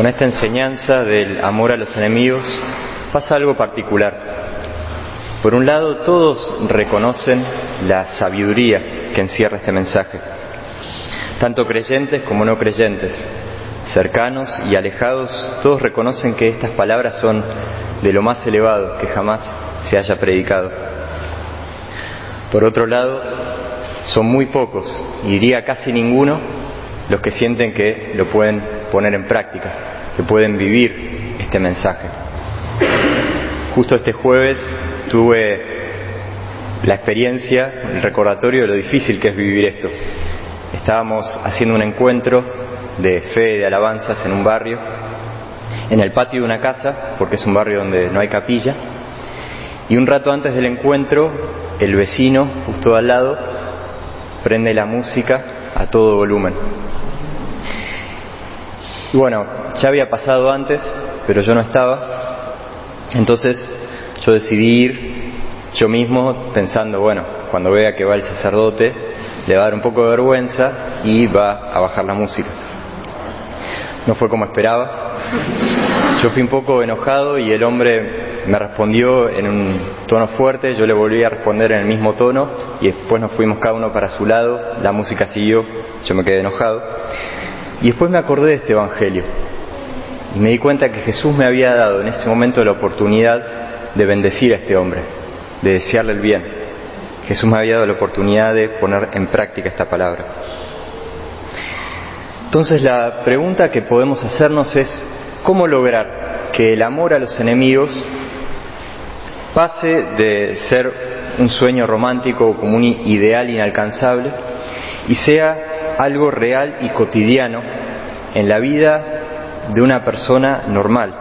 Con esta enseñanza del amor a los enemigos pasa algo particular. Por un lado, todos reconocen la sabiduría que encierra este mensaje, tanto creyentes como no creyentes, cercanos y alejados, todos reconocen que estas palabras son de lo más elevado que jamás se haya predicado. Por otro lado, son muy pocos, y diría casi ninguno, los que sienten que lo pueden poner en práctica, que pueden vivir este mensaje. Justo este jueves tuve la experiencia, el recordatorio de lo difícil que es vivir esto. Estábamos haciendo un encuentro de fe y de alabanzas en un barrio, en el patio de una casa, porque es un barrio donde no hay capilla, y un rato antes del encuentro, el vecino, justo al lado, prende la música a todo volumen. Y bueno, ya había pasado antes, pero yo no estaba, entonces yo decidí ir yo mismo pensando, bueno, cuando vea que va el sacerdote, le va a dar un poco de vergüenza y va a bajar la música. No fue como esperaba. Yo fui un poco enojado y el hombre me respondió en un tono fuerte, yo le volví a responder en el mismo tono y después nos fuimos cada uno para su lado, la música siguió, yo me quedé enojado. Y después me acordé de este Evangelio y me di cuenta que Jesús me había dado en ese momento la oportunidad de bendecir a este hombre, de desearle el bien. Jesús me había dado la oportunidad de poner en práctica esta palabra. Entonces la pregunta que podemos hacernos es, ¿cómo lograr que el amor a los enemigos pase de ser un sueño romántico como un ideal inalcanzable y sea algo real y cotidiano en la vida de una persona normal,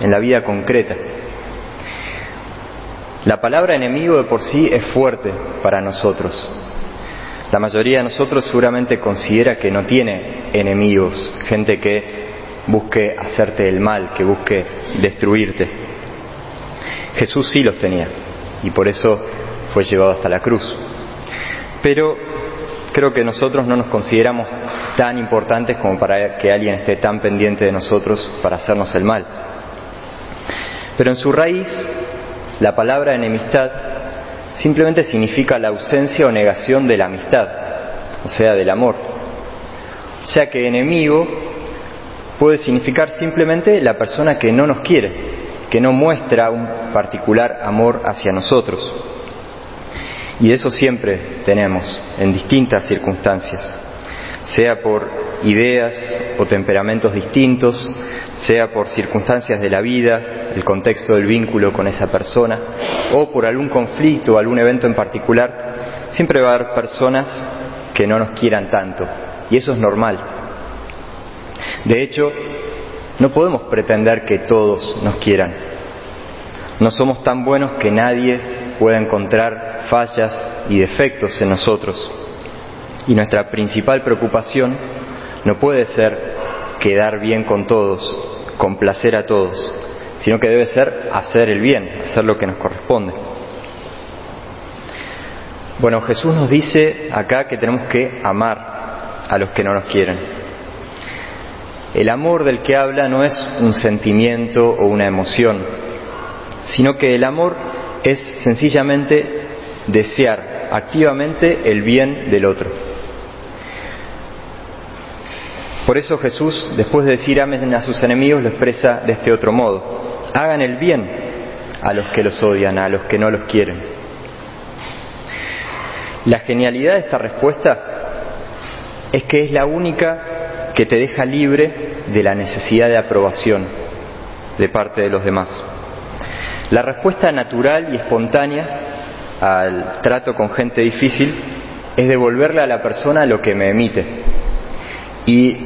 en la vida concreta? La palabra enemigo de por sí es fuerte para nosotros. La mayoría de nosotros seguramente considera que no tiene enemigos, gente que busque hacerte el mal, que busque destruirte. Jesús sí los tenía y por eso fue llevado hasta la cruz. Pero creo que nosotros no nos consideramos tan importantes como para que alguien esté tan pendiente de nosotros para hacernos el mal. Pero en su raíz la palabra enemistad simplemente significa la ausencia o negación de la amistad, o sea, del amor. O sea que enemigo puede significar simplemente la persona que no nos quiere, que no muestra un particular amor hacia nosotros. Y eso siempre tenemos en distintas circunstancias, sea por ideas o temperamentos distintos, sea por circunstancias de la vida, el contexto del vínculo con esa persona, o por algún conflicto o algún evento en particular, siempre va a haber personas que no nos quieran tanto, y eso es normal. De hecho, no podemos pretender que todos nos quieran. No somos tan buenos que nadie pueda encontrar fallas y defectos en nosotros. Y nuestra principal preocupación no puede ser quedar bien con todos, complacer a todos, sino que debe ser hacer el bien, hacer lo que nos corresponde. Bueno, Jesús nos dice acá que tenemos que amar a los que no nos quieren. El amor del que habla no es un sentimiento o una emoción, sino que el amor es sencillamente desear activamente el bien del otro. Por eso Jesús, después de decir amen a sus enemigos, lo expresa de este otro modo. Hagan el bien a los que los odian, a los que no los quieren. La genialidad de esta respuesta es que es la única que te deja libre de la necesidad de aprobación de parte de los demás. La respuesta natural y espontánea al trato con gente difícil es devolverle a la persona lo que me emite y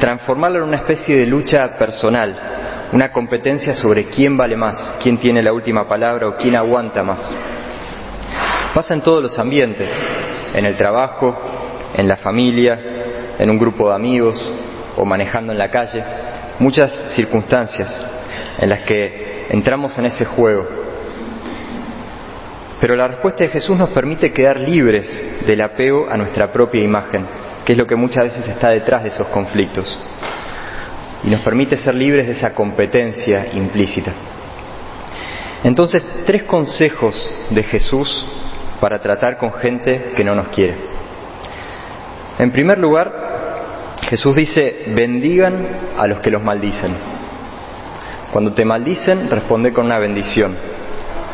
transformarlo en una especie de lucha personal, una competencia sobre quién vale más, quién tiene la última palabra o quién aguanta más. Pasa en todos los ambientes, en el trabajo, en la familia, en un grupo de amigos o manejando en la calle, muchas circunstancias en las que entramos en ese juego. Pero la respuesta de Jesús nos permite quedar libres del apego a nuestra propia imagen, que es lo que muchas veces está detrás de esos conflictos. y nos permite ser libres de esa competencia implícita. Entonces, tres consejos de Jesús para tratar con gente que no nos quiere. En primer lugar, Jesús dice, bendigan a los que los maldicen. Cuando te maldicen, responde con una bendición.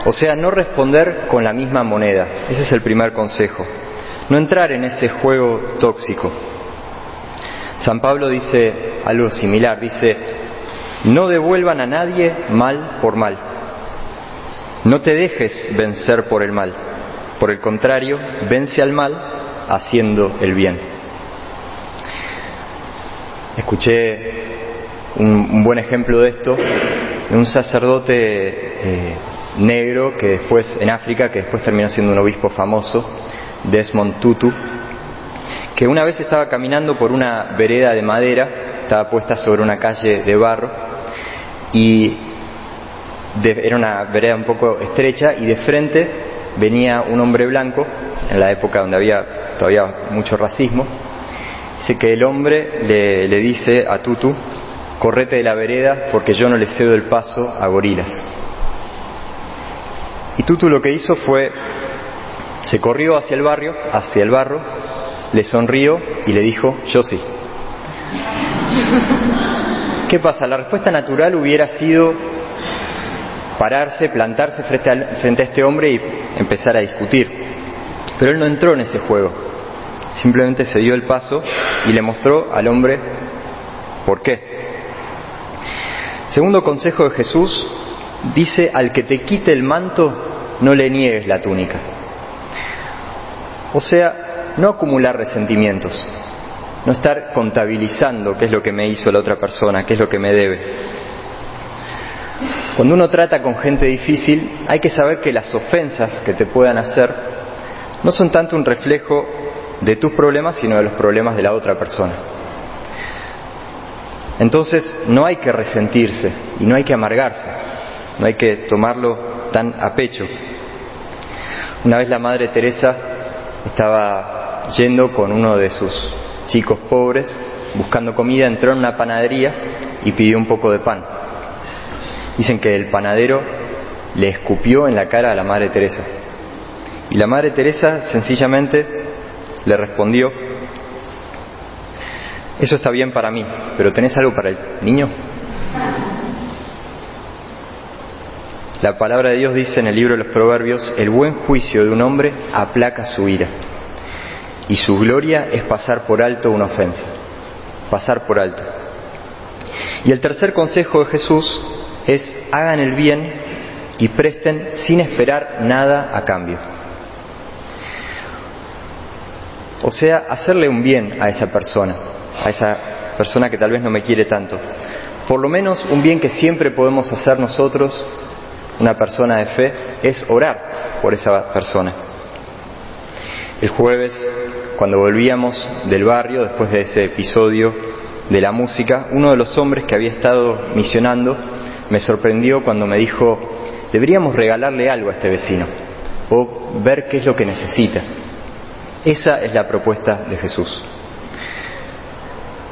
O sea, no responder con la misma moneda. Ese es el primer consejo. No entrar en ese juego tóxico. San Pablo dice algo similar, dice, no devuelvan a nadie mal por mal. No te dejes vencer por el mal. Por el contrario, vence al mal haciendo el bien. Escuché un, buen ejemplo de esto de un sacerdote eh, negro que después, en África, que después terminó siendo un obispo famoso, Desmond Tutu, que una vez estaba caminando por una vereda de madera, estaba puesta sobre una calle de barro, y era una vereda un poco estrecha, y de frente venía un hombre blanco, en la época donde había todavía mucho racismo, dice que el hombre le, le dice a Tutu, correte de la vereda porque yo no le cedo el paso a gorilas. Y Tutu lo que hizo fue, se corrió hacia el barrio, hacia el barro, le sonrió y le dijo, yo sí. ¿Qué pasa? La respuesta natural hubiera sido pararse, plantarse frente frente a este hombre y empezar a discutir. Pero él no entró en ese juego. Simplemente se dio el paso y le mostró al hombre por qué. Segundo consejo de Jesús, dice, al que te quite el manto, no le niegues la túnica. O sea, no acumular resentimientos, no estar contabilizando qué es lo que me hizo la otra persona, qué es lo que me debe. Cuando uno trata con gente difícil, hay que saber que las ofensas que te puedan hacer no son tanto un reflejo de tus problemas, sino de los problemas de la otra persona. Entonces no hay que resentirse y no hay que amargarse, no hay que tomarlo tan a pecho. Una vez la Madre Teresa estaba yendo con uno de sus chicos pobres buscando comida, entró en una panadería y pidió un poco de pan. Dicen que el panadero le escupió en la cara a la Madre Teresa. Y la Madre Teresa sencillamente le respondió, eso está bien para mí, pero ¿tenés algo para el niño? La palabra de Dios dice en el libro de los Proverbios, el buen juicio de un hombre aplaca su ira y su gloria es pasar por alto una ofensa, pasar por alto. Y el tercer consejo de Jesús es hagan el bien y presten sin esperar nada a cambio. O sea, hacerle un bien a esa persona, a esa persona que tal vez no me quiere tanto. Por lo menos un bien que siempre podemos hacer nosotros, una persona de fe, es orar por esa persona. El jueves, cuando volvíamos del barrio, después de ese episodio de la música, uno de los hombres que había estado misionando me sorprendió cuando me dijo, deberíamos regalarle algo a este vecino o ver qué es lo que necesita. Esa es la propuesta de Jesús.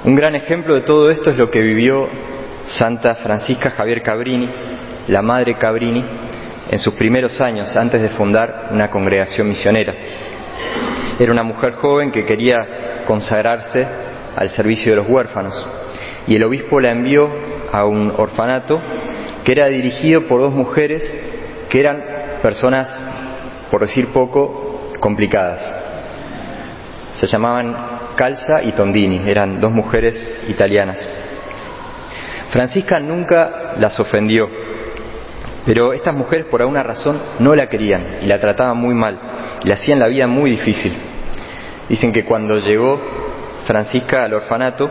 Un gran ejemplo de todo esto es lo que vivió Santa Francisca Javier Cabrini, la madre Cabrini, en sus primeros años antes de fundar una congregación misionera. Era una mujer joven que quería consagrarse al servicio de los huérfanos y el obispo la envió a un orfanato que era dirigido por dos mujeres que eran personas, por decir poco, complicadas. Se llamaban Calza y Tondini, eran dos mujeres italianas. Francisca nunca las ofendió, pero estas mujeres por alguna razón no la querían y la trataban muy mal y le hacían la vida muy difícil. Dicen que cuando llegó Francisca al orfanato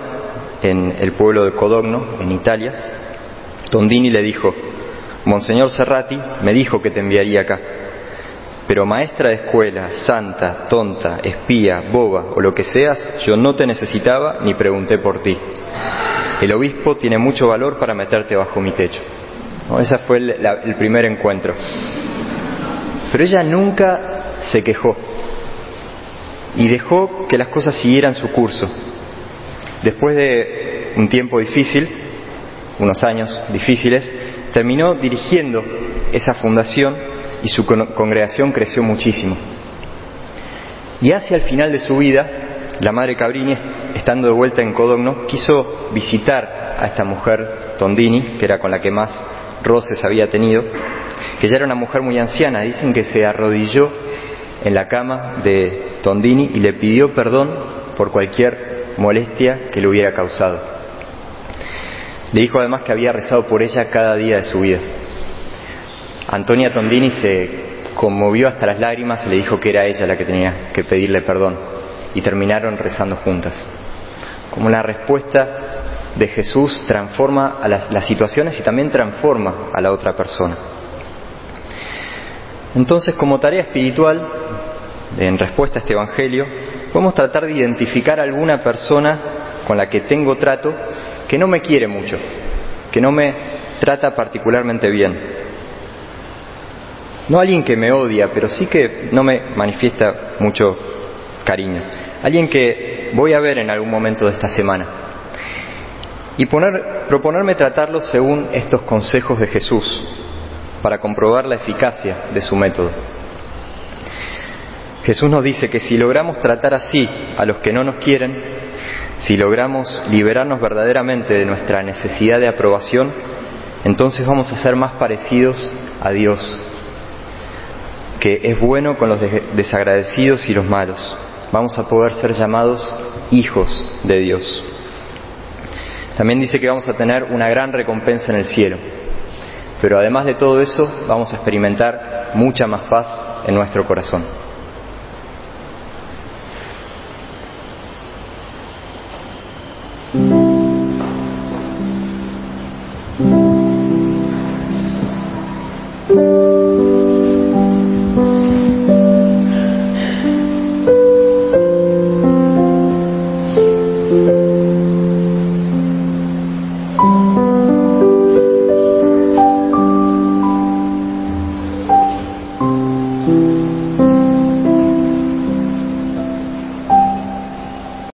en el pueblo de Codogno, en Italia, Tondini le dijo, Monseñor Serrati me dijo que te enviaría acá. Pero maestra de escuela, santa, tonta, espía, boba o lo que seas, yo no te necesitaba ni pregunté por ti. El obispo tiene mucho valor para meterte bajo mi techo. Ese fue el, el primer encuentro. Pero ella nunca se quejó y dejó que las cosas siguieran su curso. Después de un tiempo difícil, unos años difíciles, terminó dirigiendo esa fundación y su congregación creció muchísimo. Y hacia el final de su vida, la madre Cabrini, estando de vuelta en Codogno, quiso visitar a esta mujer Tondini, que era con la que más roces había tenido, que ya era una mujer muy anciana. Dicen que se arrodilló en la cama de Tondini y le pidió perdón por cualquier molestia que le hubiera causado. Le dijo además que había rezado por ella cada día de su vida. Antonia Tondini se conmovió hasta las lágrimas y le dijo que era ella la que tenía que pedirle perdón. Y terminaron rezando juntas. Como la respuesta de Jesús transforma a las, situaciones y también transforma a la otra persona. Entonces, como tarea espiritual, en respuesta a este Evangelio, podemos tratar de identificar a alguna persona con la que tengo trato que no me quiere mucho, que no me trata particularmente bien. No alguien que me odia, pero sí que no me manifiesta mucho cariño. Alguien que voy a ver en algún momento de esta semana. Y poner, proponerme tratarlo según estos consejos de Jesús, para comprobar la eficacia de su método. Jesús nos dice que si logramos tratar así a los que no nos quieren, si logramos liberarnos verdaderamente de nuestra necesidad de aprobación, entonces vamos a ser más parecidos a Dios, que es bueno con los desagradecidos y los malos. Vamos a poder ser llamados hijos de Dios. También dice que vamos a tener una gran recompensa en el cielo. Pero además de todo eso, vamos a experimentar mucha más paz en nuestro corazón.